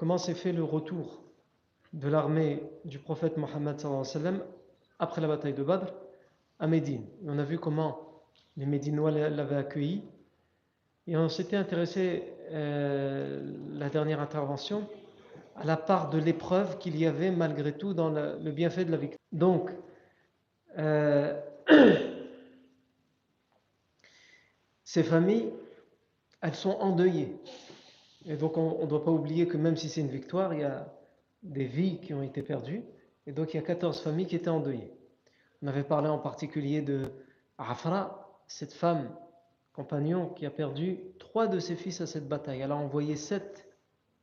comment s'est fait le retour de l'armée du prophète Mohammed après la bataille de Badr à Médine? On a vu comment les Médinois l'avaient accueilli. Et on s'était intéressé, euh, la dernière intervention, à la part de l'épreuve qu'il y avait malgré tout dans le, le bienfait de la victoire. Donc, euh, ces familles, elles sont endeuillées. Et donc on ne doit pas oublier que même si c'est une victoire, il y a des vies qui ont été perdues. Et donc il y a 14 familles qui étaient endeuillées. On avait parlé en particulier de Afra, cette femme, compagnon, qui a perdu trois de ses fils à cette bataille. Elle a envoyé sept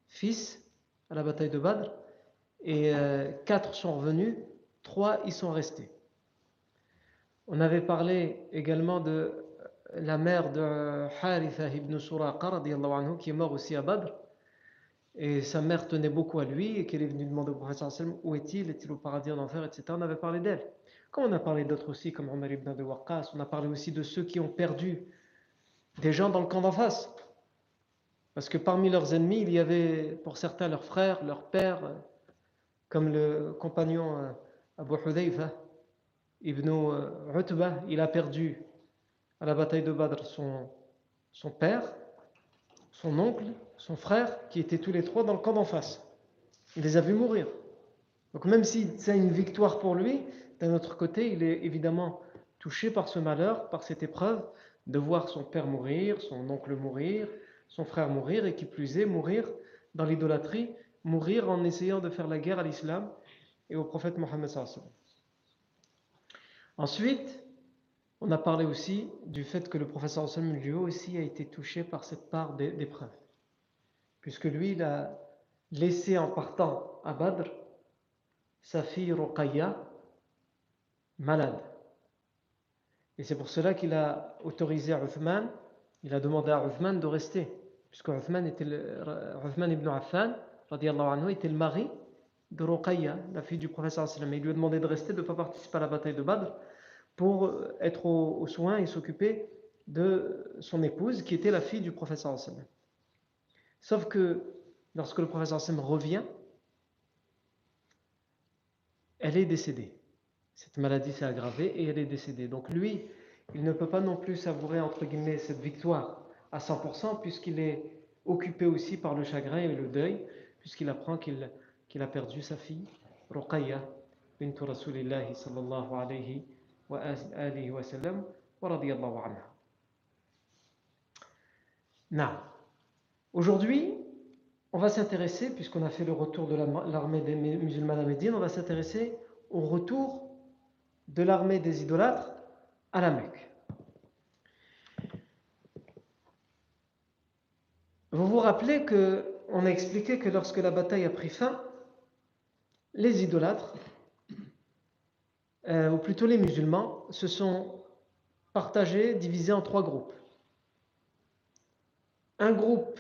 fils à la bataille de Badr et euh, quatre sont revenus, trois y sont restés. On avait parlé également de la mère de Haritha ibn Suraqa anhu, qui est mort aussi à Badr. Et sa mère tenait beaucoup à lui et qu'elle est venue demander au prophète où est-il, est-il au paradis en enfer, etc. On avait parlé d'elle. Comme on a parlé d'autres aussi, comme Omar ibn Abi Waqqas, on a parlé aussi de ceux qui ont perdu des gens dans le camp d'en face. Parce que parmi leurs ennemis, il y avait pour certains leurs frères, leurs pères, comme le compagnon euh, Abu Hudayfa ibn euh, Utbah, il a perdu à la bataille de Badr son, père, son oncle, son frère, qui étaient tous les trois dans le camp d'en face. Il les a vus mourir. Donc même si c'est une victoire pour lui, d'un autre côté, il est évidemment touché par ce malheur, par cette épreuve, de voir son père mourir, son oncle mourir, son frère mourir, et qui plus est, mourir dans l'idolâtrie, mourir en essayant de faire la guerre à l'islam et au prophète Mohammed. Ensuite, on a parlé aussi du fait que le professeur sallam lui aussi a été touché par cette part d'épreuve. Puisque lui, il a laissé en partant à Badr sa fille Ruqayya malade. Et c'est pour cela qu'il a autorisé à Uthman, il a demandé à Uthman de rester. Puisque Uthman, était le, ibn Affan anhu, était le mari de Ruqayya, la fille du professeur. Il lui a demandé de rester, de ne pas participer à la bataille de Badr pour être aux au soins et s'occuper de son épouse qui était la fille du professeur sallam. Sauf que lorsque le professeur sallam revient, elle est décédée. Cette maladie s'est aggravée et elle est décédée. Donc lui, il ne peut pas non plus savourer entre guillemets cette victoire à 100% puisqu'il est occupé aussi par le chagrin et le deuil puisqu'il apprend qu'il qu a perdu sa fille, Ruqayya, bint Rasulillahi sallallahu alayhi وآله وسلم ورضي الله عنها نعم Aujourd'hui, on va s'intéresser, puisqu'on a fait le retour de l'armée des musulmans à Médine, on va s'intéresser au retour de l'armée des idolâtres à la Mecque. Vous vous rappelez que on a expliqué que lorsque la bataille a pris fin, les idolâtres euh, ou plutôt les musulmans, se sont partagés, divisés en trois groupes. Un groupe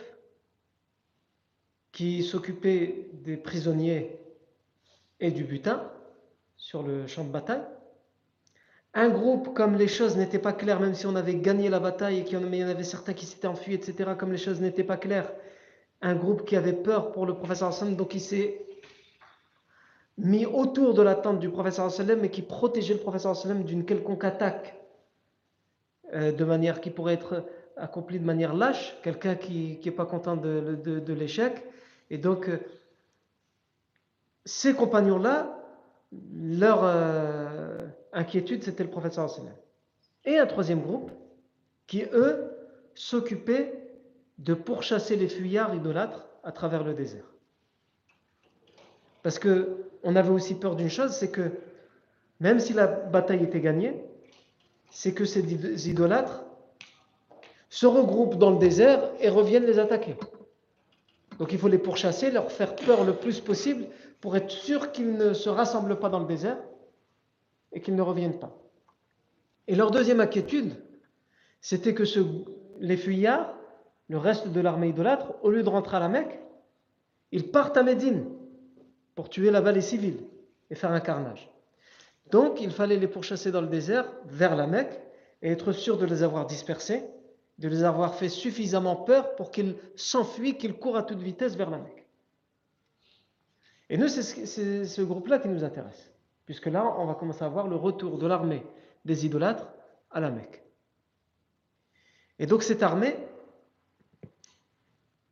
qui s'occupait des prisonniers et du butin sur le champ de bataille. Un groupe, comme les choses n'étaient pas claires, même si on avait gagné la bataille et qu'il y en avait certains qui s'étaient enfuis, etc., comme les choses n'étaient pas claires, un groupe qui avait peur pour le professeur sallam, donc il s'est mis autour de la tente du professeur sallam et qui protégeait le professeur sallam d'une quelconque attaque euh, de manière qui pourrait être accomplie de manière lâche, quelqu'un qui n'est pas content de, l'échec. Et donc, euh, ces compagnons-là, leur euh, inquiétude, c'était le professeur sallam. Et un troisième groupe qui, eux, s'occupaient de pourchasser les fuyards idolâtres à travers le désert. Parce que on avait aussi peur d'une chose, c'est que même si la bataille était gagnée, c'est que ces idolâtres se regroupent dans le désert et reviennent les attaquer. Donc il faut les pourchasser, leur faire peur le plus possible pour être sûr qu'ils ne se rassemblent pas dans le désert et qu'ils ne reviennent pas. Et leur deuxième inquiétude, c'était que les fuyards le reste de l'armée idolâtre, au lieu de rentrer à la Mecque, ils partent à Médine pour tuer là-bas les civils et faire un carnage. Donc, il fallait les pourchasser dans le désert vers la Mecque et être sûr de les avoir dispersés, de les avoir fait suffisamment peur pour qu'ils s'enfuient, qu'ils courent à toute vitesse vers la Mecque. Et nous, c'est ce groupe-là qui nous intéresse, puisque là, on va commencer à voir le retour de l'armée des idolâtres à la Mecque. Et donc, cette armée,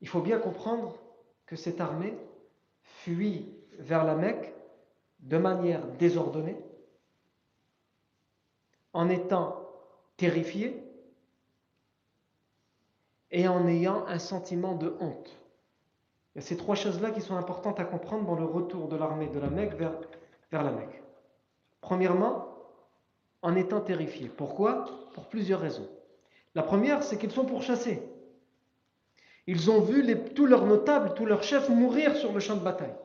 il faut bien comprendre que cette armée fuit vers la Mecque de manière désordonnée, en étant terrifiée et en ayant un sentiment de honte. Il y a ces trois choses-là qui sont importantes à comprendre dans le retour de l'armée de la Mecque vers, vers la Mecque. Premièrement, en étant terrifiés. Pourquoi? Pour plusieurs raisons. La première, c'est qu'ils sont pourchassés. Ils ont vu tous leurs notables, tous leurs chefs mourir sur le champ de bataille.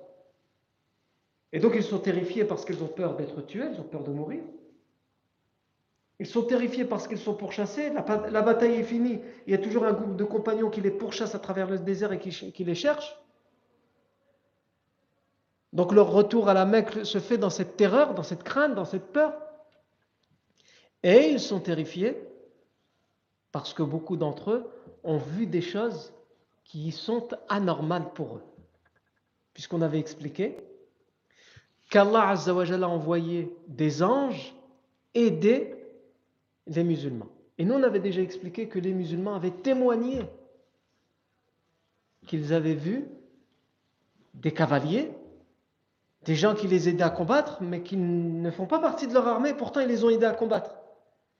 Et donc ils sont terrifiés parce qu'ils ont peur d'être tués, ils ont peur de mourir. Ils sont terrifiés parce qu'ils sont pourchassés. La, bataille est finie. Il y a toujours un groupe de compagnons qui les pourchasse à travers le désert et qui, qui les cherche. Donc leur retour à la Mecque se fait dans cette terreur, dans cette crainte, dans cette peur. Et ils sont terrifiés parce que beaucoup d'entre eux ont vu des choses qui sont anormales pour eux. Puisqu'on avait expliqué qu'Allah a envoyé des anges aider les musulmans. Et nous, on avait déjà expliqué que les musulmans avaient témoigné qu'ils avaient vu des cavaliers, des gens qui les aidaient à combattre, mais qui ne font pas partie de leur armée, pourtant ils les ont aidés à combattre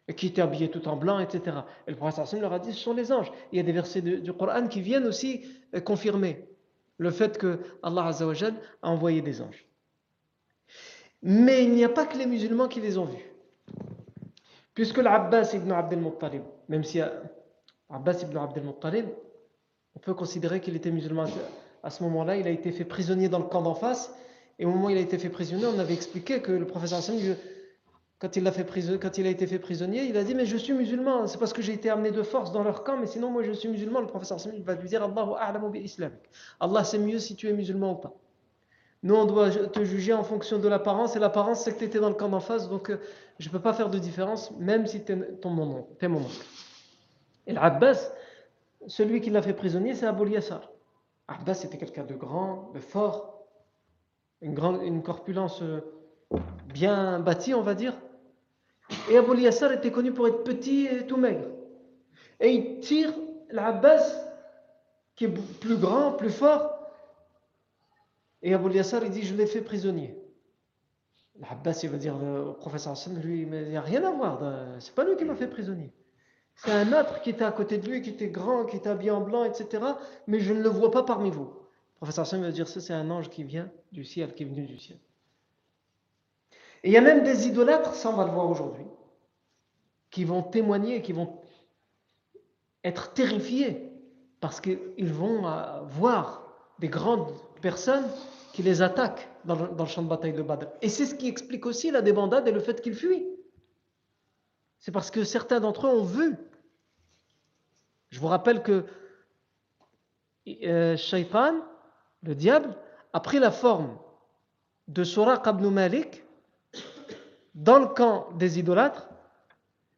et qui étaient habillés tout en blanc, etc. Et le prophète leur a dit, ce sont les anges. Il y a des versets du Coran qui viennent aussi euh, confirmer le fait que Allah a envoyé des anges. Mais il n'y a pas que les musulmans qui les ont vus. Puisque l'Abbas ibn Abdel Muttalib, même si Abbas ibn Abdel Muttalib, on peut considérer qu'il était musulman à ce moment-là, il a été fait prisonnier dans le camp d'en face, et au moment où il a été fait prisonnier, on avait expliqué que le professeur Hassan quand il, a quand il a été fait prisonnier, il a dit Mais je suis musulman, c'est parce que j'ai été amené de force dans leur camp, mais sinon, moi je suis musulman. Le professeur Samir va lui dire Allah sait mieux si tu es musulman ou pas. Nous, on doit te juger en fonction de l'apparence, et l'apparence, c'est que tu étais dans le camp d'en face, donc euh, je ne peux pas faire de différence, même si tu es, mon, oncle. Et l'Abbas, celui qui l'a fait prisonnier, c'est Abou Yassar. Abbas, c'était quelqu'un de grand, de fort, une, une corpulence euh, bien bâtie, on va dire. Et Abu Yassar était connu pour être petit et tout maigre. Et il tire l'Abbas, qui est plus grand, plus fort. Et Abu Yassar, il dit Je l'ai fait prisonnier. L'Abbas, il va dire au professeur Hassan, lui, mais il n'y a rien à voir. C'est pas lui qui m'a fait prisonnier. C'est un autre qui était à côté de lui, qui était grand, qui était habillé en blanc, etc. Mais je ne le vois pas parmi vous. Le professeur Hassan va dire Ça, c'est un ange qui vient du ciel, qui est venu du ciel. Et il y a même des idolâtres, ça on va le voir aujourd'hui, qui vont témoigner, qui vont être terrifiés parce qu'ils vont euh, voir des grandes personnes qui les attaquent dans le, champ de bataille de Badr. Et c'est ce qui explique aussi la débandade et le fait qu'ils fuient. C'est parce que certains d'entre eux ont vu. Je vous rappelle que euh, le diable, a pris la forme de Suraq ibn Malik dans le camp des idolâtres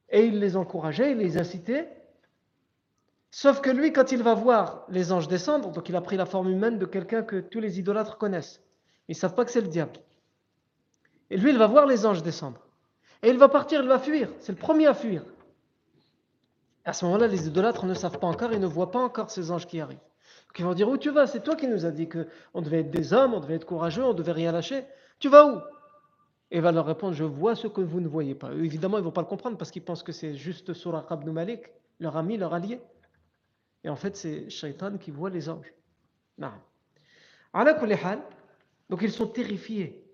et il les encourageait, il les incitait. Sauf que lui, quand il va voir les anges descendre, donc il a pris la forme humaine de quelqu'un que tous les idolâtres connaissent. Ils ne savent pas que c'est le diable. Et lui, il va voir les anges descendre. Et il va partir, il va fuir. C'est le premier à fuir. À ce moment-là, les idolâtres ne savent pas encore et ne voient pas encore ces anges qui arrivent. Qui vont dire Où tu vas? C'est toi qui nous as dit qu'on devait être des hommes, on devait être courageux, on devait rien lâcher. Tu vas où? Et il va leur répondre Je vois ce que vous ne voyez pas. évidemment, ils ne vont pas le comprendre parce qu'ils pensent que c'est juste Surah ibn Malik, leur ami, leur allié. Et en fait, c'est Shaitan qui voit les anges. Donc ils sont terrifiés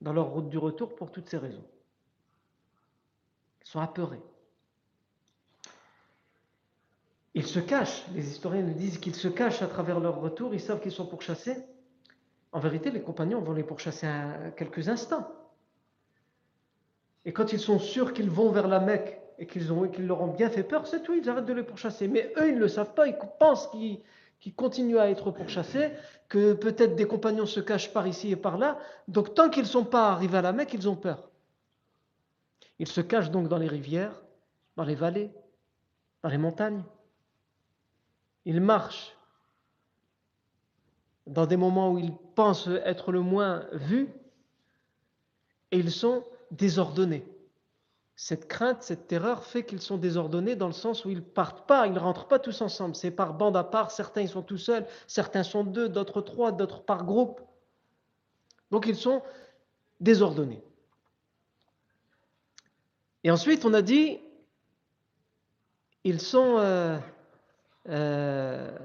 dans leur route du retour pour toutes ces raisons. Ils sont apeurés. Ils se cachent, les historiens nous disent qu'ils se cachent à travers leur retour, ils savent qu'ils sont pourchassés. En vérité, les compagnons vont les pourchasser à quelques instants. Et quand ils sont sûrs qu'ils vont vers la Mecque et qu'ils leur ont bien fait peur, c'est tout, ils arrêtent de les pourchasser. Mais eux, ils ne le savent pas, ils pensent qu'ils continuent à être pourchassés, que peut-être des compagnons se cachent par ici et par là. Donc tant qu'ils ne sont pas arrivés à la Mecque, ils ont peur. Ils se cachent donc dans les rivières, dans les vallées, dans les montagnes. Ils marchent dans des moments où ils pensent être le moins vus et ils sont désordonnés. Cette crainte, cette terreur fait qu'ils sont désordonnés dans le sens où ils partent pas, ils ne rentrent pas tous ensemble. C'est par bande à part, certains ils sont tout seuls, certains sont deux, d'autres trois, d'autres par groupe. Donc ils sont désordonnés. Et ensuite, on a dit, ils sont euh, euh,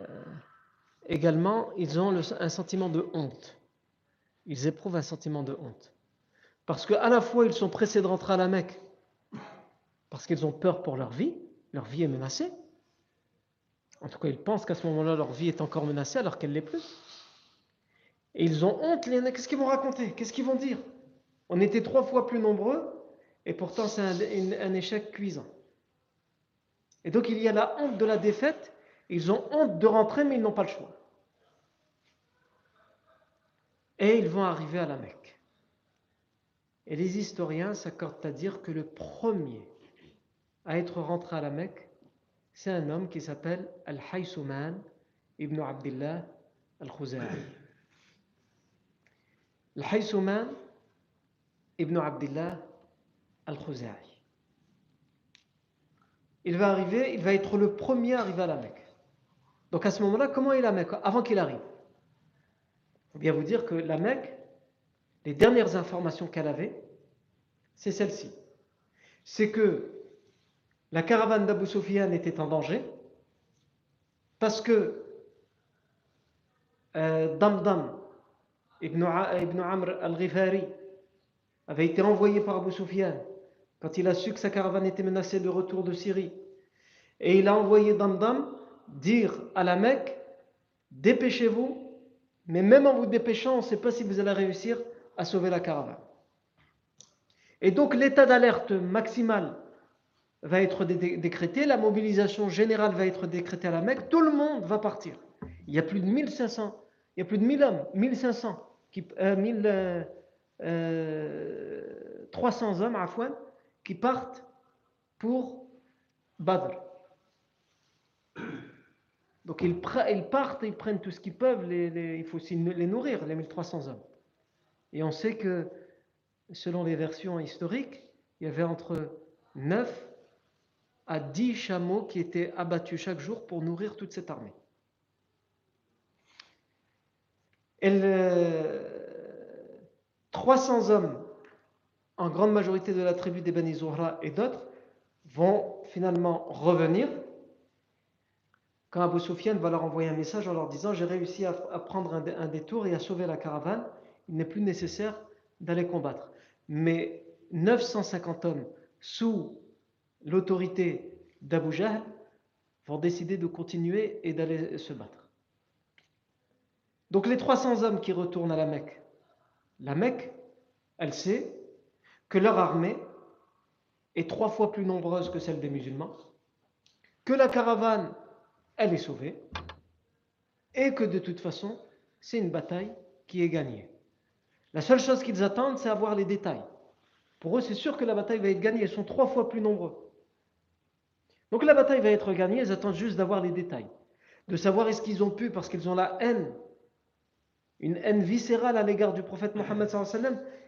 également, ils ont un sentiment de honte. Ils éprouvent un sentiment de honte. Parce qu'à la fois, ils sont pressés de rentrer à la Mecque, parce qu'ils ont peur pour leur vie, leur vie est menacée. En tout cas, ils pensent qu'à ce moment-là, leur vie est encore menacée alors qu'elle ne l'est plus. Et ils ont honte, qu'est-ce qu'ils vont raconter? Qu'est-ce qu'ils vont dire? On était trois fois plus nombreux, et pourtant c'est un échec cuisant. Et donc il y a la honte de la défaite ils ont honte de rentrer, mais ils n'ont pas le choix. Et ils vont arriver à la Mecque. Et les historiens s'accordent à dire que le premier à être rentré à la Mecque, c'est un homme qui s'appelle Al-Haysuman ibn Abdullah al-Khuzai. Al-Haysuman ibn Abdullah al-Khuzai. Il va arriver, il va être le premier à arriver à la Mecque. Donc à ce moment-là, comment est la Mecque avant qu'il arrive? Il faut bien vous dire que la Mecque, les dernières informations qu'elle avait, c'est celle-ci. C'est que la caravane d'Abu était en danger parce que euh, Damdam ibn, ibn Amr al-Ghifari avait été envoyé par Abu quand il a su que sa caravane était menacée de retour de Syrie. Et il a envoyé Damdam dire à la Mecque, dépêchez-vous, mais même en vous dépêchant, on ne sait pas si vous allez réussir à sauver la caravane. Et donc l'état d'alerte maximal va être décrété, la mobilisation générale va être décrétée à la Mecque, tout le monde va partir. Il y a plus de 1500, il y a plus de 1000 hommes, 1500, qui, euh, 300 euh, euh, hommes à Fouane qui partent pour Badr. Donc ils, partent, ils prennent tout ce qu'ils peuvent, il faut aussi les nourrir, les 1300 hommes. Et on sait que, selon les versions historiques, il y avait entre 9 à 10 chameaux qui étaient abattus chaque jour pour nourrir toute cette armée. Et 300 hommes, en grande majorité de la tribu des Bani Zohra et d'autres, vont finalement revenir quand Abu Sufyan va leur envoyer un message en leur disant J'ai réussi à, prendre un, détour et à sauver la caravane, il n'est plus nécessaire d'aller combattre. Mais 950 hommes sous l'autorité d'Abu Jahl vont décider de continuer et d'aller se battre. Donc les 300 hommes qui retournent à la Mecque, la Mecque, elle sait que leur armée est trois fois plus nombreuse que celle des musulmans, que la caravane elle est sauvée, et que de toute façon, c'est une bataille qui est gagnée. La seule chose qu'ils attendent, c'est avoir les détails. Pour eux, c'est sûr que la bataille va être gagnée. Ils sont trois fois plus nombreux. Donc la bataille va être gagnée, ils attendent juste d'avoir les détails. De savoir est-ce qu'ils ont pu, parce qu'ils ont la haine, une haine viscérale à l'égard du prophète Mohammed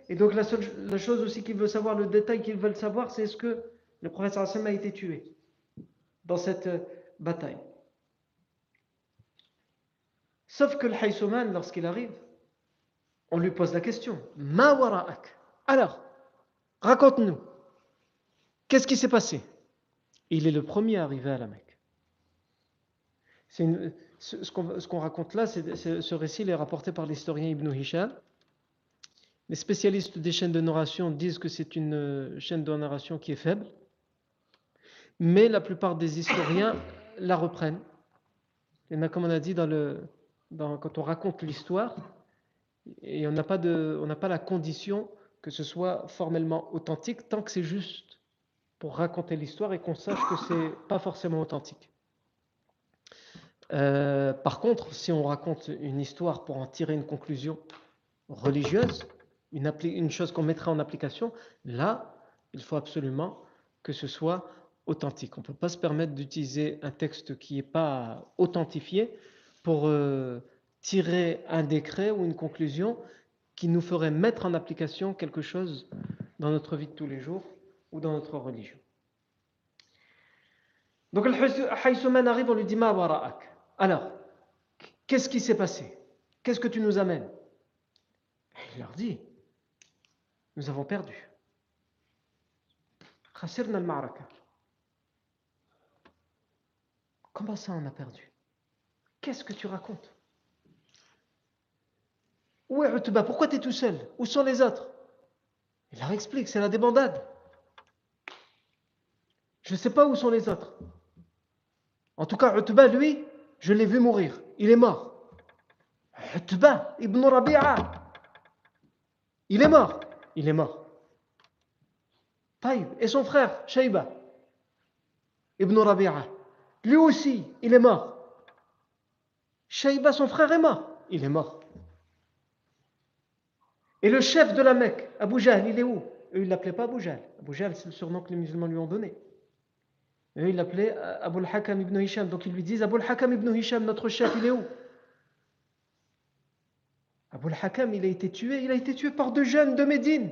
et donc la seule chose aussi qu'ils veulent savoir, le détail qu'ils veulent savoir, c'est est-ce que le prophète a été tué dans cette euh, bataille. Sauf que le Haïsouman, lorsqu'il arrive, on lui pose la question Ma wara'ak? Alors, raconte-nous, qu'est-ce qui s'est passé? Il est le premier à arriver à la Mecque. ce qu'on raconte là, ce récit est rapporté par l'historien Ibn Hisham. Les spécialistes des chaînes de narration disent que c'est une euh, chaîne de narration qui est faible, mais la plupart des historiens la reprennent. Et comme on a dit quand on raconte l'histoire, et on n'a pas la condition que ce soit formellement authentique tant que c'est juste pour raconter l'histoire et qu'on sache que c'est pas forcément authentique. Euh, par contre, si on raconte une histoire pour en tirer une conclusion religieuse, une, chose qu'on mettrait en application, là, il faut absolument que ce soit authentique. On ne peut pas se permettre d'utiliser un texte qui n'est pas authentifié pour euh, tirer un décret ou une conclusion qui nous ferait mettre en application quelque chose dans notre vie de tous les jours dans notre religion. Donc le Haïsouman arrive, on lui dit Ma Alors, qu'est-ce qui s'est passé? Qu'est-ce que tu nous amènes? Il leur dit Nous avons perdu. Comment ça on a perdu? Qu'est-ce que tu racontes? Où est Utba Pourquoi tu es tout seul? Où sont les autres? Il leur explique, c'est la débandade. Je ne sais pas où sont les autres. En tout cas, Utba, lui, je l'ai vu mourir. Il est mort. Utba ibn Rabi'a. Il est mort. Il est mort. Taïb. Et son frère, Shayba ibn Rabi'a. Lui aussi, il est mort. Shaïba, son frère, est mort. Il est mort. Et le chef de la Mecque, Abu Jahl, il est où? Eux, ils ne l'appelaient pas Abu Jahl. Abu Jahl, c'est le surnom que les musulmans lui ont donné. Eux, ils l'appelaient euh, Abu al-Hakam ibn Hisham. Donc ils lui disent Abu al-Hakam ibn Hisham, notre chef, il est où? Abu al-Hakam, il a été tué. Il a été tué par deux jeunes de Médine.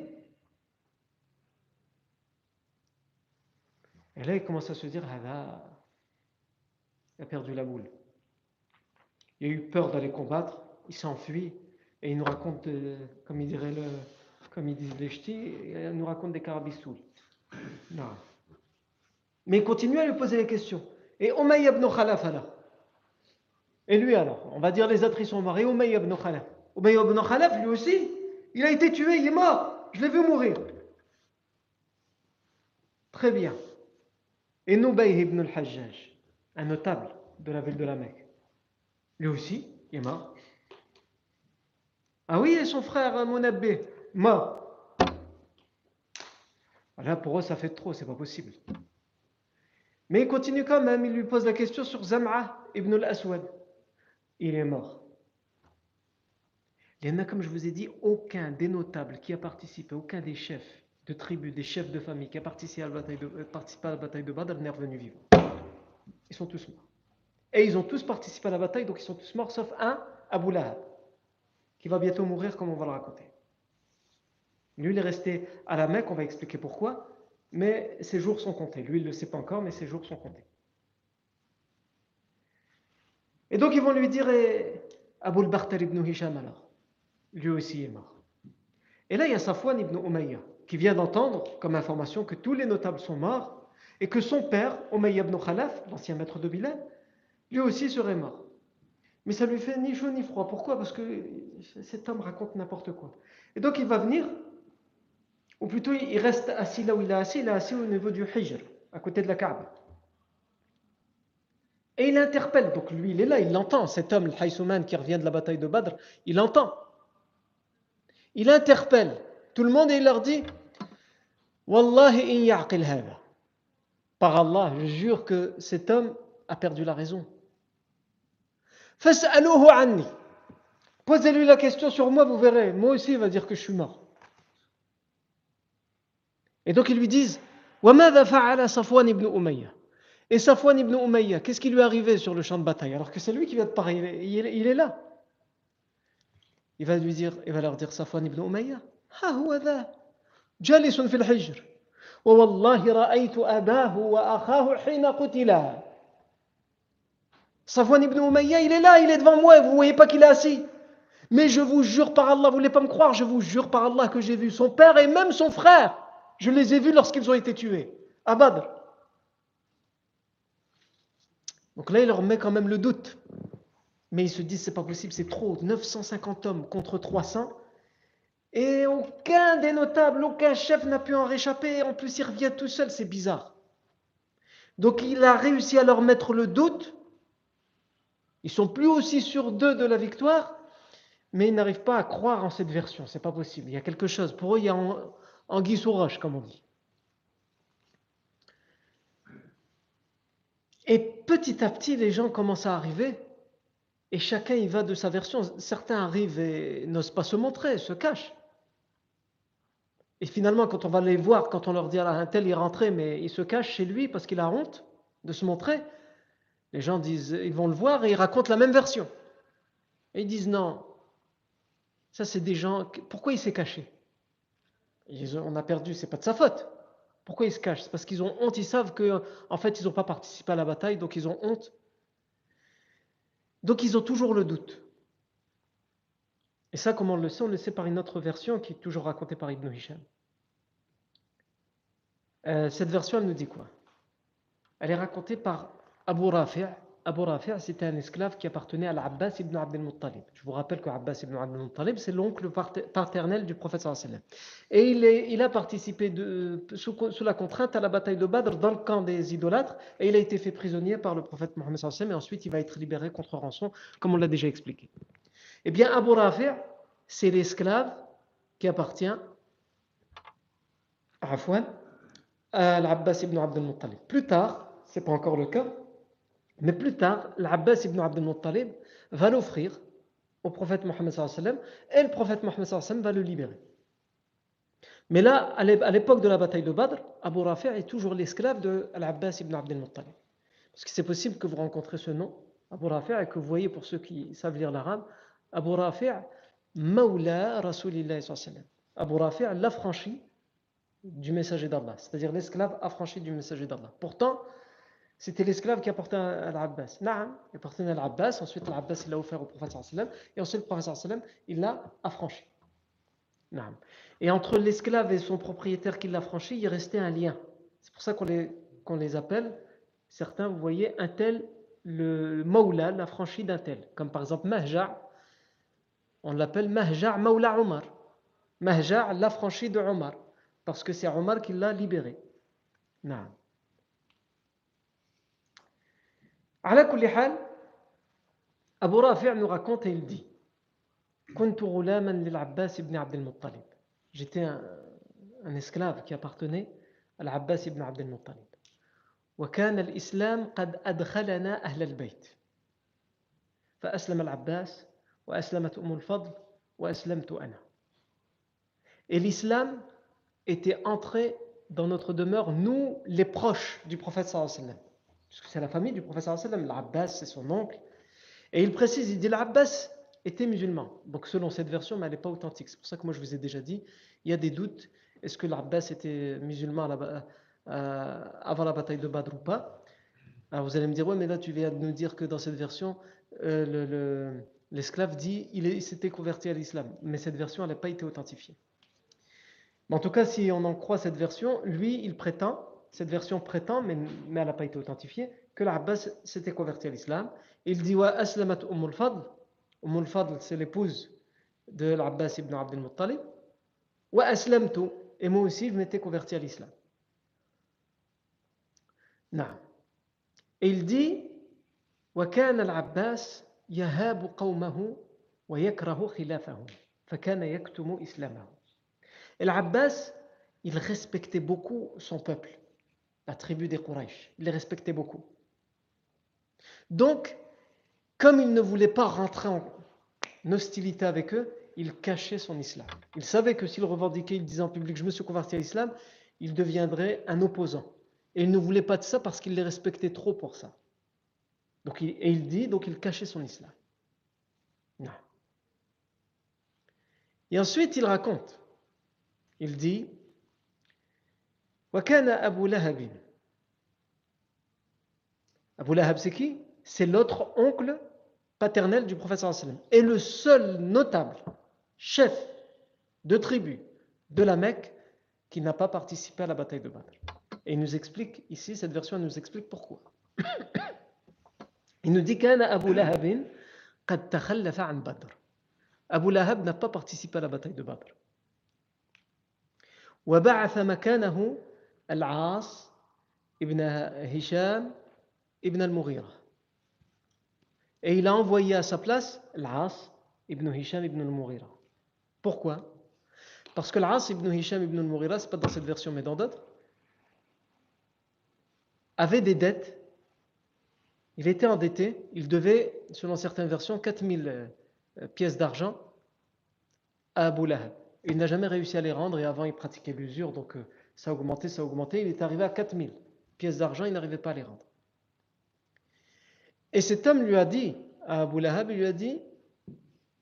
Et là, il commence à se dire, ah il a perdu la boule. Il a eu peur d'aller combattre, il s'est enfui, et il nous raconte, euh, comme il dirait le, comme ils disent les ch'tis, il nous raconte des carabistouls. Non. Mais il continue à lui poser les questions. Et Umayy ibn Khalaf alors Et lui alors On va dire les autres sont morts. Et ibn Khalaf Umayy ibn Khalaf lui aussi, il a été tué, il est mort. Je l'ai vu mourir. Très bien. Et Nubayh ibn al-Hajjaj un notable de la ville de la Mecque. Lui aussi, il est mort. Ah oui, et son frère Mounabé, mort. Là, pour eux, ça fait trop, c'est pas possible. Mais il continue quand même, il lui pose la question sur Zam'a ibn al-Aswad. Il est mort. Il y en a, comme je vous ai dit, aucun des notables qui a participé, aucun des chefs de tribus, des chefs de famille qui a participé à la bataille de, euh, à bataille de Badr n'est revenu vivant. Ils sont tous morts. Et ils ont tous participé à la bataille, donc ils sont tous morts, sauf un, Abu Lahab, qui va bientôt mourir, comme on va le raconter. Lui, il est resté à la Mecque, on va expliquer pourquoi, mais ses jours sont comptés. Lui, il ne le sait pas encore, mais ses jours sont comptés. Et donc, ils vont lui dire, eh, Abu al ibn Hisham alors, lui aussi est mort. Et là, il y a Safwan ibn Umayya, qui vient d'entendre comme information que tous les notables sont morts, et que son père, Umayya ibn Khalaf, l'ancien maître de Bilal, lui aussi serait mort. Mais ça lui fait ni chaud ni froid. Pourquoi? Parce que cet homme raconte n'importe quoi. Et donc il va venir, ou plutôt il reste assis là où il est assis, il est assis au niveau du Hijr, à côté de la Kaaba. Et il interpelle, donc lui il est là, il l'entend, cet homme, le Haïsouman qui revient de la bataille de Badr, il entend. Il interpelle tout le monde et il leur dit Wallahi in ya'qil hada. Par Allah, je jure que cet homme a perdu la raison. anni. Posez-lui la question sur moi, vous verrez. Moi aussi, il va dire que je suis mort. Et donc ils lui disent Safwan ibn Umayya Et Safwan ibn Umayya, qu'est-ce qui lui est arrivé sur le champ de bataille Alors que c'est lui qui vient de parler, il est, là. Il va lui dire, il va leur dire Safwan ibn Umayya Ha huwa dha, jalisun fil hijr. ووالله رأيت أباه وأخاه حين قتلا Safwan ibn Umayya, il est là, il est devant moi, vous ne voyez pas qu'il est assis. Mais je vous jure par Allah, vous ne voulez pas me croire, je vous jure par Allah que j'ai vu son père et même son frère. Je les ai vus lorsqu'ils ont été tués, à. Donc là, il leur met quand même le doute. Mais ils se disent, c'est pas possible, c'est trop. 950 hommes contre 300. Et aucun des notables, aucun chef n'a pu en réchapper. En plus, il revient tout seul, c'est bizarre. Donc il a réussi à leur mettre le doute. Ils sont plus aussi sûrs d'eux de la victoire, mais ils n'arrivent pas à croire en cette version. C'est pas possible. Il y a quelque chose. Pour eux, il y a anguille sous roche, comme on dit. Et petit à petit, les gens commencent à arriver, et chacun y va de sa version. Certains arrivent et n'osent pas se montrer, se cachent. Et finalement, quand on va les voir, quand on leur dit, à un tel est rentré, mais il se cache chez lui parce qu'il a honte de se montrer, les gens disent, ils vont le voir et ils racontent la même version. Et ils disent, non, ça c'est des gens, pourquoi il s'est caché? On a perdu, c'est pas de sa faute. Pourquoi ils se cachent? C'est parce qu'ils ont honte, ils savent qu'en en fait ils n'ont pas participé à la bataille, donc ils ont honte. Donc ils ont toujours le doute. Et ça, comment on le sait On le sait par une autre version qui est toujours racontée par Ibn Hisham. Euh, cette version, elle nous dit quoi? Elle est racontée par Abu Rafi' Abu Rafi' c'était un esclave qui appartenait à l'Abbas ibn Abdel Muttalib. Je vous rappelle que Abbas ibn Abdel Muttalib, c'est l'oncle paternel du prophète sallallahu Et il, a participé sous, la contrainte à la bataille de Badr dans le camp des idolâtres et il a été fait prisonnier par le prophète Mohammed sallallahu et ensuite il va être libéré contre rançon, comme on l'a déjà expliqué. Eh bien, Abu Rafi' c'est l'esclave qui appartient à l'Abbas ibn Abdel Muttalib. Plus tard, c'est pas encore le cas, mais plus tard, l'Abbas ibn Abdel Muttalib va l'offrir au prophète Mohammed et le prophète Mohammed va le libérer. Mais là, à l'époque de la bataille de Badr, Abu Rafi' est toujours l'esclave de l'Abbas ibn Abdel Muttalib. Parce que c'est possible que vous rencontrez ce nom, Abu Rafi', et que vous voyez pour ceux qui savent lire l'arabe, Abu Rafi' Mawla Rasulillah Abu Rafi' l'affranchi du messager d'Allah, c'est-à-dire l'esclave affranchi du messager d'Allah. Pourtant, c'était l'esclave qui apportait à l'Abbas. Naam, il appartenait à l'Abbas, ensuite l'Abbas l'a offert au prophète et ensuite le prophète il l'a affranchi. Naam. Et entre l'esclave et son propriétaire qui l'a affranchi, il restait un lien. C'est pour ça qu'on les, les appelle, certains, vous voyez, un tel, le Mawla, l'affranchi d'un tel. Comme par exemple Mahja, on l'appelle Mahja' Mawla Omar. Mahja' l'affranchi de Omar, parce que c'est Omar qui l'a libéré. Naam. على كل حال أبو رافع nous raconte et il dit كنت غلاما للعباس بن عبد المطلب J'étais un, un esclave qui appartenait à l'Abbas ibn Abd al-Muttalib. وكان الإسلام قد أدخلنا أهل البيت فأسلم العباس وأسلمت أم الفضل وأسلمت أنا Et l'islam était entré dans notre demeure, nous, les proches du prophète sallallahu alayhi wa sallam. puisque c'est la famille du professeur sallam, l'Abbas, c'est son oncle. Et il précise, il dit l'Abbas était musulman. Donc selon cette version, mais elle n'est pas authentique. C'est pour ça que moi je vous ai déjà dit, il y a des doutes. Est-ce que l'Abbas était musulman avant la bataille de Badr ou pas? Alors vous allez me dire, ouais, mais là tu viens de nous dire que dans cette version, euh, l'esclave dit il s'était converti à l'islam. Mais cette version, elle n'a pas été authentifiée. Mais en tout cas, si on en croit cette version, lui, il prétend cette version prétend, mais, mais elle n'a pas été authentifiée, que l'Abbas s'était converti à l'islam. Il dit Wa aslamat Ummul Fadl. Fadl, c'est l'épouse de l'Abbas ibn Abdel Muttalib. Wa aslamtu. Et moi aussi, je m'étais converti à l'islam. Et il dit Wa kana al-Abbas yahabu qawmahu wa yakrahu khilafahum. Fakana yaktumu islamahu. Et l'Abbas, il respectait beaucoup son peuple la tribu des Quraysh. Il les respectait beaucoup. Donc, comme il ne voulait pas rentrer une hostilité avec eux, il cachait son islam. Il savait que s'il revendiquait, il disait en public Je me suis converti à l'islam, il deviendrait un opposant. Et il ne voulait pas de ça parce qu'il les respectait trop pour ça. Donc et il dit, donc il cachait son islam. Non. Et ensuite, il raconte. Il dit Wakana Abu Lahab. Abu Lahab, c'est qui C'est l'autre oncle paternel du prophète sallam. Et le seul notable chef de tribu de la Mecque qui n'a pas participé à la bataille de Badr. Et il nous explique ici, cette version nous explique pourquoi. Il nous dit qu'Ana Abu Lahab قد تخلف عن Badr. Abu Lahab n'a pas participé à la bataille de Badr. وبعث مكانه العاص ابن هشام ابن المغيرة et il a envoyé à sa place l'As ibn Hisham ibn al-Mughira. Pourquoi Parce que l'As ibn Hisham ibn al-Mughira, ce n'est pas dans cette version mais dans d'autres, avait des dettes. Il était endetté, il devait, selon certaines versions, 4000 euh, pièces d'argent à Abu Lahab. Il n'a jamais réussi à les rendre et avant il pratiquait l'usure, donc euh, ça a augmenté, ça a augmenté. Il est arrivé à 4000 pièces d'argent, il n'arrivait pas à les rendre. Et cet homme lui a dit, à Abu Lahab, il lui a dit,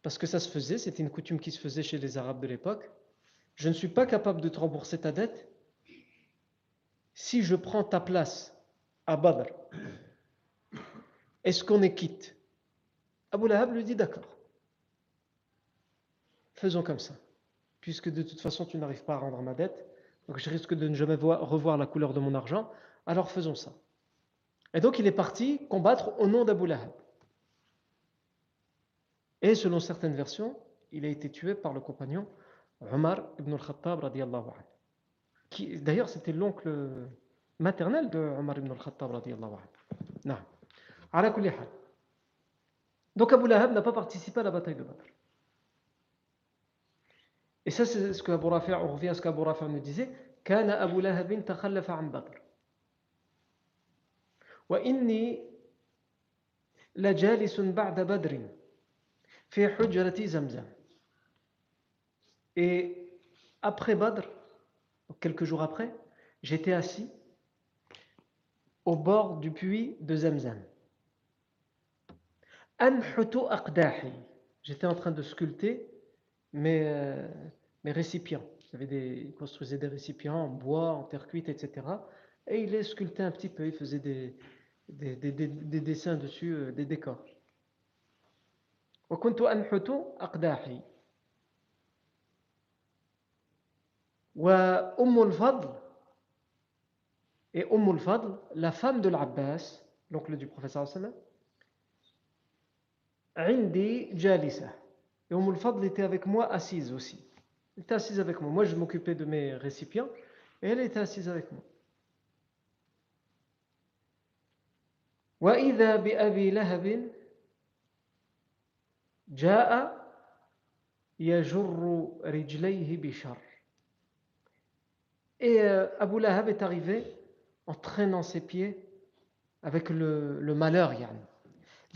parce que ça se faisait, c'était une coutume qui se faisait chez les Arabes de l'époque, je ne suis pas capable de te rembourser ta dette si je prends ta place à Badr. Est-ce qu'on est quitte? Abu Lahab lui dit d'accord. Faisons comme ça. Puisque de toute façon tu n'arrives pas à rendre ma dette, donc je risque de ne jamais revoir la couleur de mon argent, alors faisons ça. Et donc il est parti combattre au nom d'Abu Lahab. Et selon certaines versions, il a été tué par le compagnon Omar ibn al-Khattab radiallahu anhu. D'ailleurs, c'était l'oncle maternel de Omar ibn al-Khattab radiallahu anhu. Donc Abu Lahab n'a pas participé à la bataille de Badr. Et ça, c'est ce qu'Abu on revient à ce nous disait. Et après Badr, quelques jours après, j'étais assis au bord du puits de Zamzam. J'étais en train de sculpter mes, euh, mes récipients. Vous des, il construisait des récipients en bois, en terre cuite, etc. Et il les sculptait un petit peu, il faisait des, des, des, des dessins dessus, euh, des décors. وكنت أنحت أقداحي وأم الفضل et Umm al-Fadl, la femme de l'Abbas, l'oncle du professeur sallam, عندي جالسة. Et Umm al-Fadl était avec moi assise aussi. Elle était assise avec moi. Moi, je m'occupais de mes récipients et elle était assise avec moi. وإذا بأبي لهب جاء يجر رجليه بشر Et euh, Abu Lahab est arrivé en traînant ses pieds avec le, le malheur. Yani.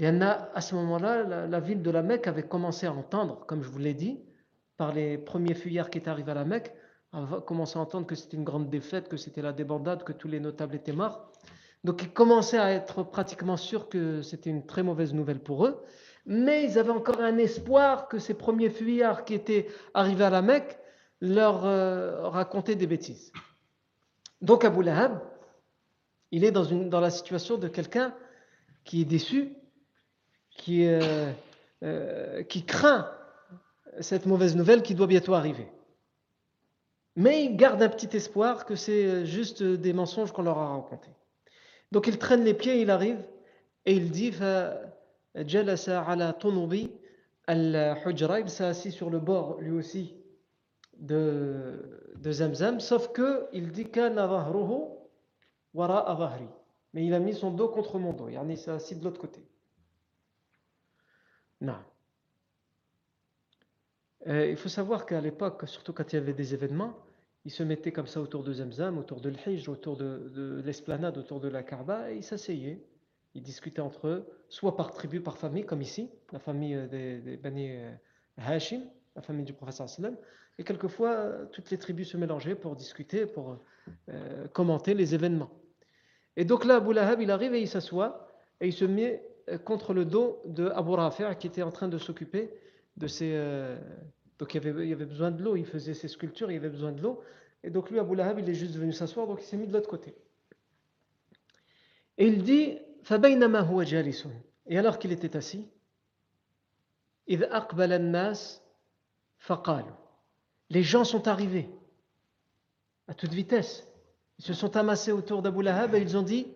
À ce moment-là, la, ville de la Mecque avait commencé à entendre, comme je vous l'ai dit, par les premiers fuyards qui étaient arrivés à la Mecque, avait commencé à entendre que c'était une grande défaite, que c'était la débandade, que tous les notables étaient morts. Donc ils commençaient à être pratiquement sûrs que c'était une très mauvaise nouvelle pour eux, mais ils avaient encore un espoir que ces premiers fuyards qui étaient arrivés à la Mecque leur euh, racontaient des bêtises. Donc Abu Lahab, il est dans la situation de quelqu'un qui est déçu, qui, euh, euh, qui craint cette mauvaise nouvelle qui doit bientôt arriver. Mais il garde un petit espoir que c'est juste des mensonges qu'on leur a racontés. Donc il traîne les pieds, il arrive et il dit il s'est assis sur le bord lui aussi de, de Zamzam, sauf que il dit mais il a mis son dos contre mon dos, il s'est assis de l'autre côté. Euh, il faut savoir qu'à l'époque, surtout quand il y avait des événements, il se mettait comme ça autour de Zamzam, autour de l'Hijj, autour de, de l'esplanade, autour de la Kaaba, et il s'asseyait. Ils discutaient entre eux, soit par tribu, par famille, comme ici, la famille euh, des, Bani euh, Hashim, la famille du prophète sallam, et quelquefois toutes les tribus se mélangeaient pour discuter, pour commenter les événements. Et donc là, Abu Lahab, il arrive et il s'assoit, et il se met euh, contre le dos de Abu Rafi' qui était en train de s'occuper de ses. Euh, donc il y, avait, il avait besoin de l'eau, il faisait ses sculptures, il y avait besoin de l'eau. Et donc lui, Abu Lahab, il est juste venu s'asseoir, donc il s'est mis de l'autre côté. Et il dit Et alors qu'il était assis, les gens sont arrivés à toute vitesse. Ils se sont amassés autour d'Abu Lahab et ils ont dit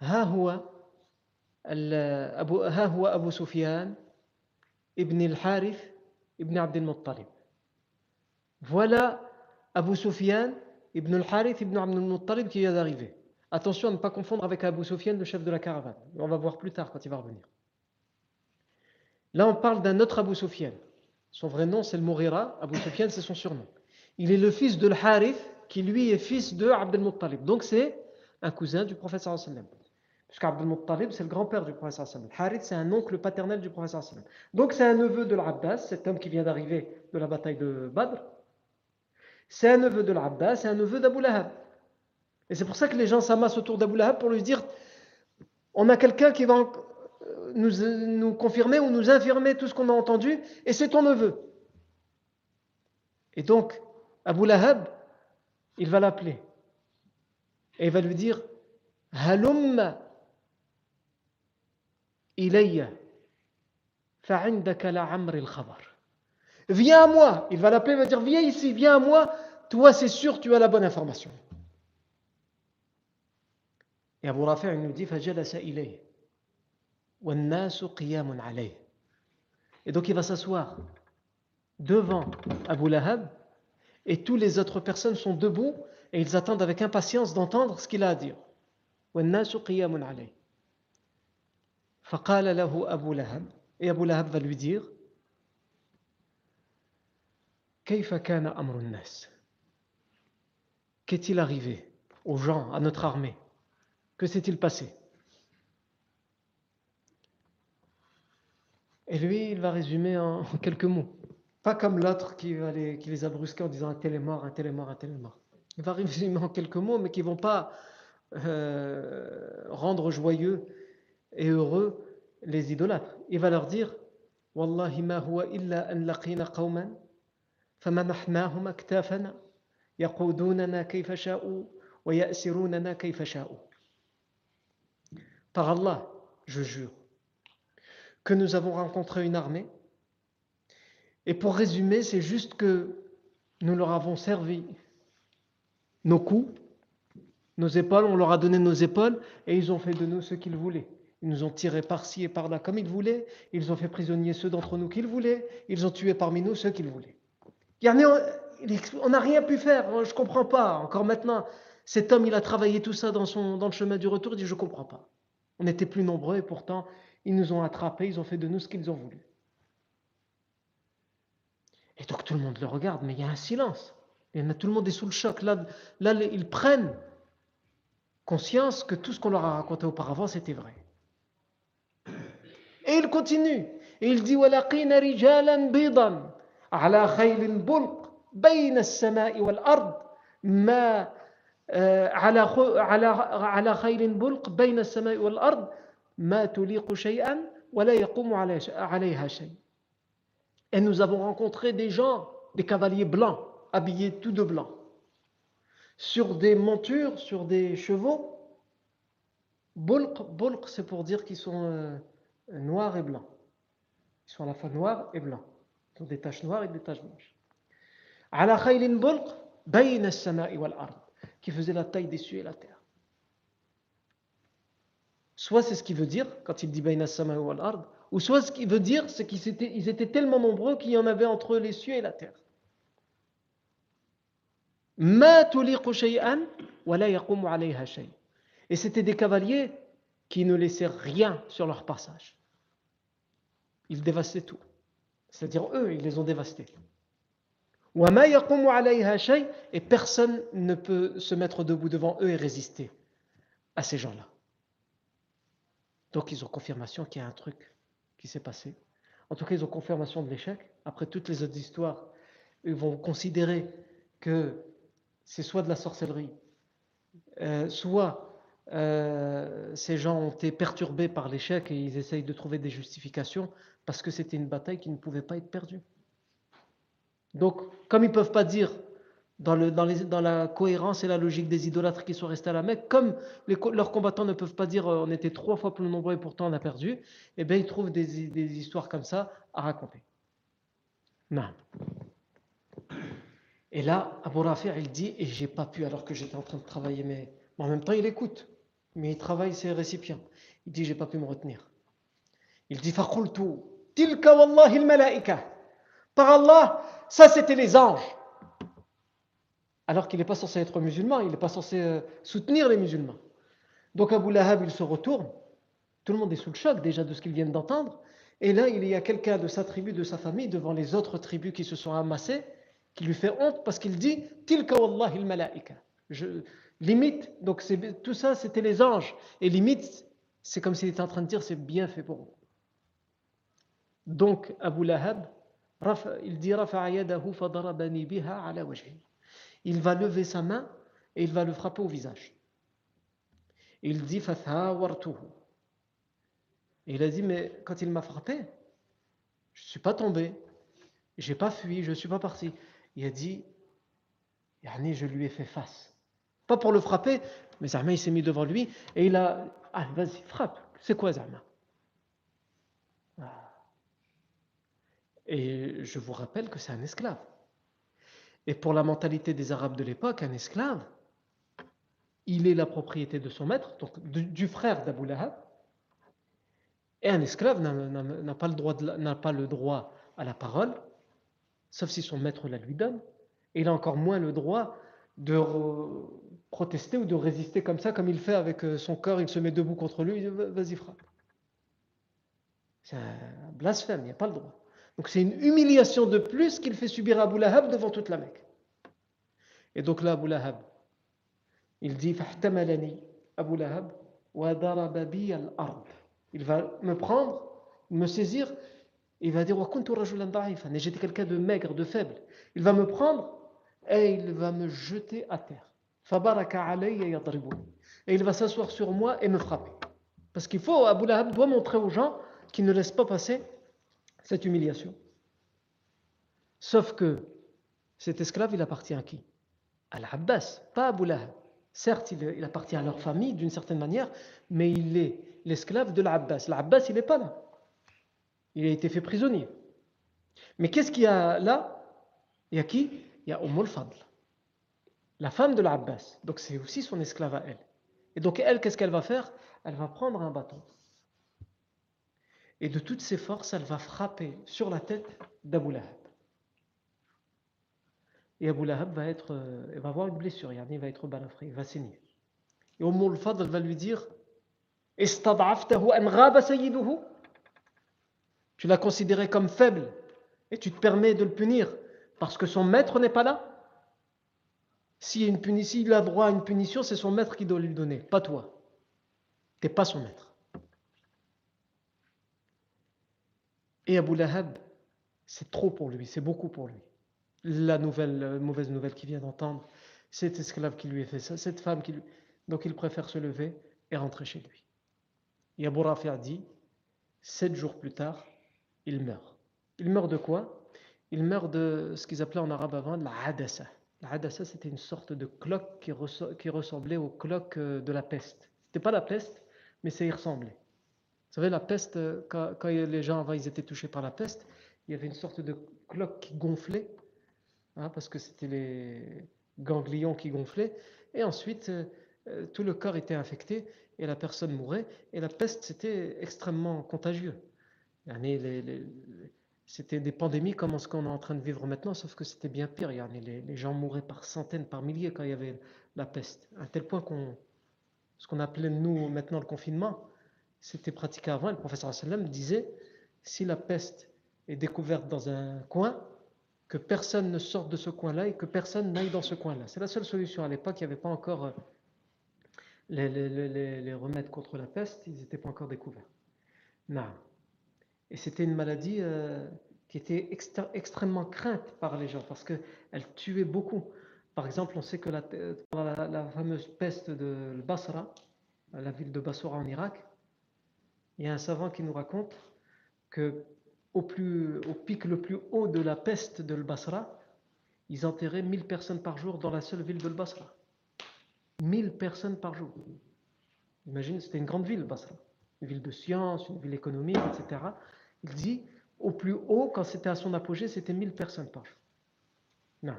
ها هو ال- أبو ها هو أبو سفيان ابن الحارث ابن عبد المطلب Voilà Abu Sufyan ibn al-Harith ibn Abd al-Muttalib qui vient d'arriver. Attention à ne pas confondre avec Abu Sufyan, le chef de la caravane. On va voir plus tard quand il va revenir. Là, on parle d'un autre Abu Sufyan. Son vrai nom, c'est le Mourira. Abu Sufyan, c'est son surnom. Il est le fils de l'Harith, qui lui est fils de Abd al-Muttalib. Donc, c'est un cousin du prophète sallallahu alayhi wa sallam. Puisque Abd al-Muttalib, c'est le grand-père du prophète sallallahu alayhi wa sallam. Harith, c'est un oncle paternel du prophète sallallahu alayhi wa. Donc, c'est un neveu de l'Abbas, cet homme qui vient d'arriver de la bataille de Badr. C'est un neveu de l'Abbas, c'est un neveu d'Abu Lahab. Et c'est pour ça que les gens s'amassent autour d'Abu Lahab pour lui dire on a quelqu'un qui va euh, nous, confirmer ou nous infirmer tout ce qu'on a entendu, et c'est ton neveu. Et donc, Abu il va l'appeler. Et il va lui dire Halum ilayya al-khabar. Viens à moi. Il va l'appeler, il va dire Viens ici, viens à moi. Toi, c'est sûr, tu as la bonne information. Et Abu Rafi' nous dit Fajalasa ilayya. Et donc il va s'asseoir devant Abu Lahab et toutes les autres personnes sont debout et ils attendent avec impatience d'entendre ce qu'il a à dire. Et Abu Lahab va lui dire Qu'est-il arrivé aux gens, à notre armée? Que s'est-il passé? Et lui, il va résumer en quelques mots. Pas comme l'autre qui, va les- qui les a brusqués en disant un tel est mort, un tel est mort, un tel est mort. Il va résumer en quelques mots, mais qui ne vont pas euh, rendre joyeux et heureux les idolâtres. Il va leur dire Wallahi ma huwa illa an laqina qawman فمنحناهم أكتافنا يقودوننا كيف شاءوا ويأسروننا كيف شاءوا Par Allah, je jure, que nous avons rencontré une armée. et pour résumer, c'est juste que nous leur avons servi nos coups, nos épaules, on leur a donné nos épaules et ils ont fait de nous ce qu'ils voulaient. Ils nous ont tirés par-ci et par-là comme ils voulaient, ils ont fait prisonniers ceux d'entre nous qu'ils voulaient, ils ont tué parmi nous ceux qu'ils voulaient. On- n'a rien pu faire, je ne comprends pas. Encore maintenant, cet homme, il a travaillé tout ça dans, son, dans le chemin du retour, il dit je ne comprends pas. On était plus nombreux et pourtant, ils nous ont attrapés, ils ont fait de nous ce qu'ils ont voulu. Et donc tout le monde le regarde, mais il y a un silence. Il y en a, tout le monde est sous le choc. Là, là, ils prennent conscience que tout ce qu'on leur a raconté auparavant, c'était vrai. Et il continue. Et il dit وَلَقِينَ رِجَالًا بِيضًا على خيل بلق بين السماء والأرض ما آه، على خ- على على خيل بلق بين السماء والأرض ما تليق شيئا ولا يقوم علي- عليها شيء. et nous avons rencontré des gens, des cavaliers blancs, habillés tout de blanc, sur des montures, sur des chevaux. Bolq, bolq c'est pour dire qu'ils sont euh, noirs et blancs. Ils sont à la fois noirs et blancs. Ils ont des taches noires et des taches blanches. Ala khaylin bolq, bayna samai wal ard, qui faisait la taille des cieux et la terre. Soit c'est ce qu'il veut dire quand il dit bayna samai wal ard, ou soit ce qui veut dire, c'est qu'ils étaient, étaient tellement nombreux qu'il y en avait entre les cieux et la terre. Et c'était des cavaliers qui ne laissaient rien sur leur passage. Ils dévastaient tout. C'est-à-dire, eux, ils les ont dévastés. Et personne ne peut se mettre debout devant eux et résister à ces gens-là. Donc ils ont confirmation qu'il y a un truc qui s'est passé. En tout cas, ils ont confirmation de l'échec. Après toutes les autres histoires, ils vont considérer que c'est soit de la sorcellerie, euh, soit euh, ces gens ont été perturbés par l'échec et ils essayent de trouver des justifications parce que c'était une bataille qui ne pouvait pas être perdue. Donc, comme ils ne peuvent pas dire dans, la cohérence et la logique des idolâtres qui sont restés à la Mecque, comme leurs combattants ne peuvent pas dire euh, on était trois fois plus nombreux et pourtant on a perdu, eh bien ils trouvent des, histoires comme ça à raconter. Non. Et là, Abu Rafi, il dit, et j'ai pas pu alors que j'étais en train de travailler, mais en même temps il écoute, mais il travaille ses récipients. Il dit, j'ai pas pu me retenir. Il dit, tilka wallahi al Par Allah, ça c'était les anges alors qu'il n'est pas censé être musulman, il n'est pas censé euh, soutenir les musulmans. Donc Abu Lahab, il se retourne, tout le monde est sous le choc déjà de ce qu'ils viennent d'entendre, et là il y a quelqu'un de sa tribu, de sa famille, devant les autres tribus qui se sont amassées, qui lui fait honte parce qu'il dit Tilka wallahi il malaika. Je limite, donc tout ça c'était les anges, et limite, c'est comme s'il était en train de dire c'est bien fait pour vous. Donc Abu Lahab, il dit biha ala wajhi il va lever sa main et il va le frapper au visage. Il dit Et il a dit Mais quand il m'a frappé, je ne suis pas tombé, je n'ai pas fui, je ne suis pas parti. Il a dit Je lui ai fait face. Pas pour le frapper, mais Zahma il s'est mis devant lui et il a vas-y, frappe. C'est quoi Zahma ah. Et je vous rappelle que c'est un esclave. Et pour la mentalité des Arabes de l'époque, un esclave, il est la propriété de son maître, donc du, frère d'Abu Lahab. Et un esclave n'a pas, le droit pas le droit à la parole, sauf si son maître la lui donne. Et il a encore moins le droit de protester ou de résister comme ça, comme il fait avec euh, son corps, il se met debout contre lui, il dit vas-y frappe. C'est un blasphème, il n'y a pas le droit. Donc c'est une humiliation de plus qu'il fait subir à Abu Lahab devant toute la Mecque. Et donc là, Abu Lahab, il dit Abu Lahab Il va me prendre, me saisir, il va dire J'étais quelqu'un de maigre, de faible. Il va me prendre et il va me jeter à terre. Et il va s'asseoir sur moi et me frapper. Parce qu'il faut, Abu Lahab doit montrer aux gens qu'il ne laisse pas passer cette humiliation. Sauf que cet esclave, il appartient à qui? À l'Abbas, pas à Abu Certes, il, appartient à leur famille d'une certaine manière, mais il est l'esclave de l'Abbas. L'Abbas, il n'est pas là. Il a été fait prisonnier. Mais qu'est-ce qu'il y a là? Il y a qui? Il y a fadl la femme de l'Abbas. Donc c'est aussi son esclave à elle. Et donc elle, qu'est-ce qu'elle va faire? Elle va prendre un bâton et de toutes ses forces, elle va frapper sur la tête d'Abu Lahab. Et Abu Lahab va, euh, va avoir une blessure, il va être balafré, il va saigner. Et Umm al-Fadl va lui dire Tu l'as considéré comme faible et tu te permets de le punir parce que son maître n'est pas là S'il a, a droit à une punition, c'est son maître qui doit lui donner, pas toi. Tu n'es pas son maître. Et Abu Lahab, c'est trop pour lui, c'est beaucoup pour lui. La nouvelle, mauvaise nouvelle qu'il vient d'entendre, cet esclave qui lui a fait ça, cette femme qui lui... Donc il préfère se lever et rentrer chez lui. Et Abu Rafi dit, sept jours plus tard, il meurt. Il meurt de quoi? Il meurt de ce qu'ils appelaient en arabe avant la hadassa. La hadassa, c'était une sorte de cloque qui, ressemblait au cloque euh, de la peste. C'était pas la peste, mais ça y ressemblait. Vous savez, la peste, euh, quand, les gens ils étaient touchés par la peste, il y avait une sorte de cloque qui gonflait, hein, parce que c'était les ganglions qui gonflaient, et ensuite euh, euh, tout le corps était infecté et la personne mourait, et la peste c'était extrêmement contagieux. C'était des pandémies comme ce qu'on est en train de vivre maintenant, sauf que c'était bien pire. Les, les gens mouraient par centaines, par milliers quand il y avait la peste, à tel point qu'on, ce qu'on appelait nous maintenant le confinement, c'était pratiqué avant. Le professeur sallam disait si la peste est découverte dans un coin, que personne ne sorte de ce coin-là et que personne n'aille dans ce coin-là. C'est la seule solution. À l'époque, il n'y avait pas encore euh, les, remèdes contre la peste, ils n'étaient pas encore découverts. Non. Et c'était une maladie euh, qui était extrêmement crainte par les gens parce qu'elle tuait beaucoup. Par exemple, on sait que la, la, fameuse peste de Basra, la ville de Basra en Irak, il y a un savant qui nous raconte que au, plus, au pic le plus haut de la peste de Basra, ils enterraient 1000 personnes par jour dans la seule ville de Basra. 1000 personnes par jour. Imagine, c'était une grande ville, Basra. Une ville de science, une ville économique, etc. Il dit, au plus haut, quand c'était à son apogée, c'était 1000 personnes par jour. Non.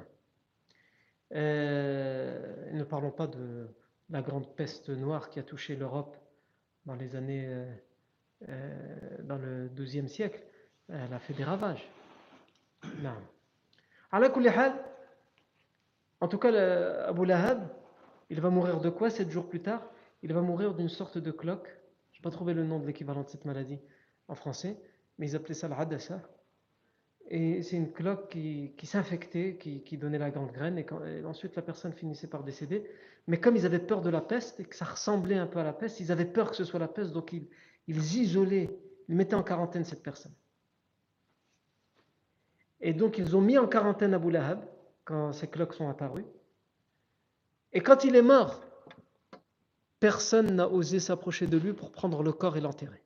Euh, ne parlons pas de la grande peste noire qui a touché l'Europe dans les années, euh, dans le XIIe siècle. Elle a fait des ravages. Non. En tout cas, Abu Lahab, il va mourir de quoi sept jours plus tard? Il va mourir d'une sorte de cloque. Je n'ai pas trouvé le nom de l'équivalent de cette maladie en français, mais ils appelaient ça l'adassa. Et c'est une cloque qui, s'infectait, qui, donnait la gangrène, et, quand, ensuite la personne finissait par décéder. Mais comme ils avaient peur de la peste, et que ça ressemblait un peu à la peste, ils avaient peur que ce soit la peste, donc ils, ils isolaient, ils mettaient en quarantaine cette personne. Et donc ils ont mis en quarantaine Abu Lahab quand ces cloques sont apparus. Et quand il est mort, personne n'a osé s'approcher de lui pour prendre le corps et l'enterrer.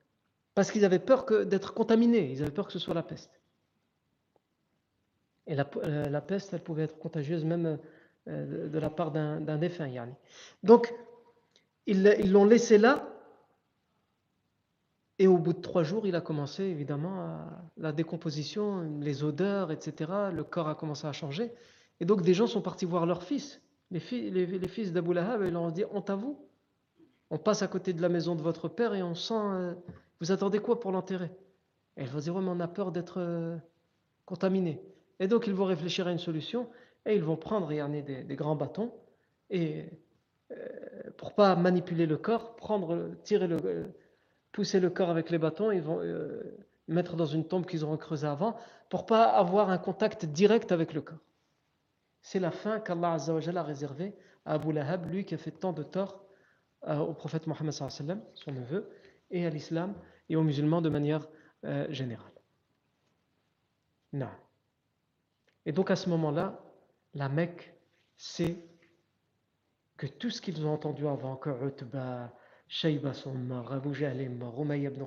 Parce qu'ils avaient peur d'être contaminés, ils avaient peur que ce soit la peste. Et la, euh, peste, elle pouvait être contagieuse même euh, de, la part d'un défunt. Donc, ils l'ont laissé là, et au bout de trois jours, il a commencé évidemment la décomposition, les odeurs, etc. Le corps a commencé à changer. Et donc des gens sont partis voir leur fils. Les, fils d'Abu Lahab, ils leur ont dit Honte à vous On passe à côté de la maison de votre père et on sent. Euh, vous attendez quoi pour l'enterrer? Et ils vont dire mais on a peur d'être euh, contaminé. Et donc ils vont réfléchir à une solution et ils vont prendre des, des grands bâtons et euh, pour pas manipuler le corps, prendre, tirer le pousser le corps avec les bâtons, ils vont euh, mettre dans une tombe qu'ils auront creusée avant, pour pas avoir un contact direct avec le corps. C'est la fin qu'Allah a réservée à Abu Lahab, lui qui a fait tant de tort euh, au prophète Mohammed son neveu, et à l'islam et aux musulmans de manière euh, générale. Non. Et donc à ce moment-là, la Mecque sait que tout ce qu'ils ont entendu avant, que Utba, Shayba son mort, Abu Jahl est mort, ibn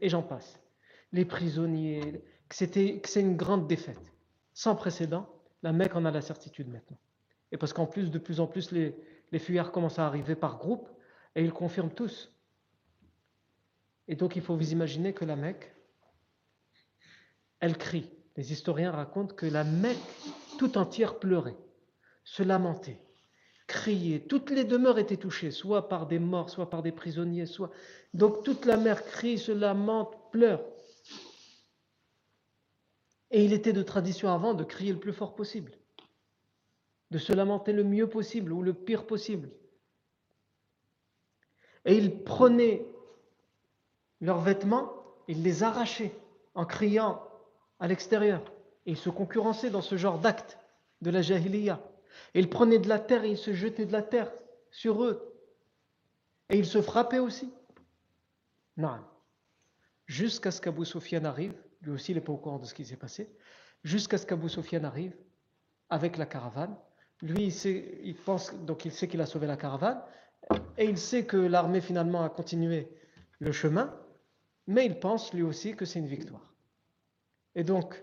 et j'en passe. Les prisonniers, que c'est une grande défaite, sans précédent. La Mecque en a la certitude maintenant. Et parce qu'en plus, de plus en plus, les, les fuyards commencent à arriver par groupe, et ils confirment tous. Et donc il faut vous imaginer que la Mecque, elle crie. Les historiens racontent que la Mecque tout entière pleurait, se lamentait crier. Toutes les demeures étaient touchées, soit par des morts, soit par des prisonniers, soit. Donc toute la mer crie, se lamente, pleure. Et il était de tradition avant de crier le plus fort possible, de se lamenter le mieux possible ou le pire possible. Et ils prenaient leurs vêtements, ils les arrachaient en criant à l'extérieur. Et ils se concurrençaient dans ce genre d'acte de la jahiliya. Et ils prenaient de la terre et ils se jetaient de la terre sur eux. Et ils se frappaient aussi. Non. Jusqu'à ce qu'Abu Sofiane arrive, lui aussi il n'est pas au courant de ce qui s'est passé, jusqu'à ce qu'Abu Sofiane arrive avec la caravane. Lui, il, sait, il pense, donc il sait qu'il a sauvé la caravane, et il sait que l'armée finalement a continué le chemin, mais il pense lui aussi que c'est une victoire. Et donc,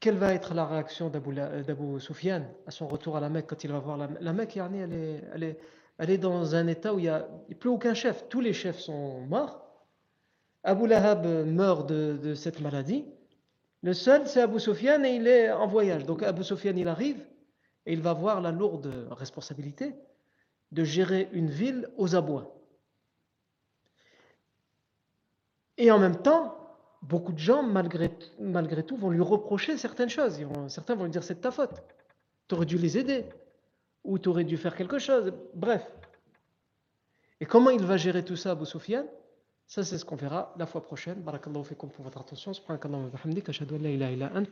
quelle va être la réaction d'Abu Sufyan à son retour à la Mecque quand il va voir la, Mecque elle est, elle, est, elle est dans un état où il n'y a, plus aucun chef. Tous les chefs sont morts. Abu Lahab meurt de, cette maladie. Le seul, c'est Abu Sufyan et il est en voyage. Donc Abu Sufyan, il arrive et il va voir la lourde responsabilité de gérer une ville aux abois. Et en même temps, beaucoup de gens, malgré, tout, vont lui reprocher certaines choses. certains vont lui dire c'est de ta faute. Tu aurais dû les aider. Ou tu aurais dû faire quelque chose. Bref. Et comment il va gérer tout ça, Abu Soufiane Ça, c'est ce qu'on verra la fois prochaine. Barakallahu fikum pour votre attention. Subhanakallahu wa. Ashhadu an la ilaha illa ant.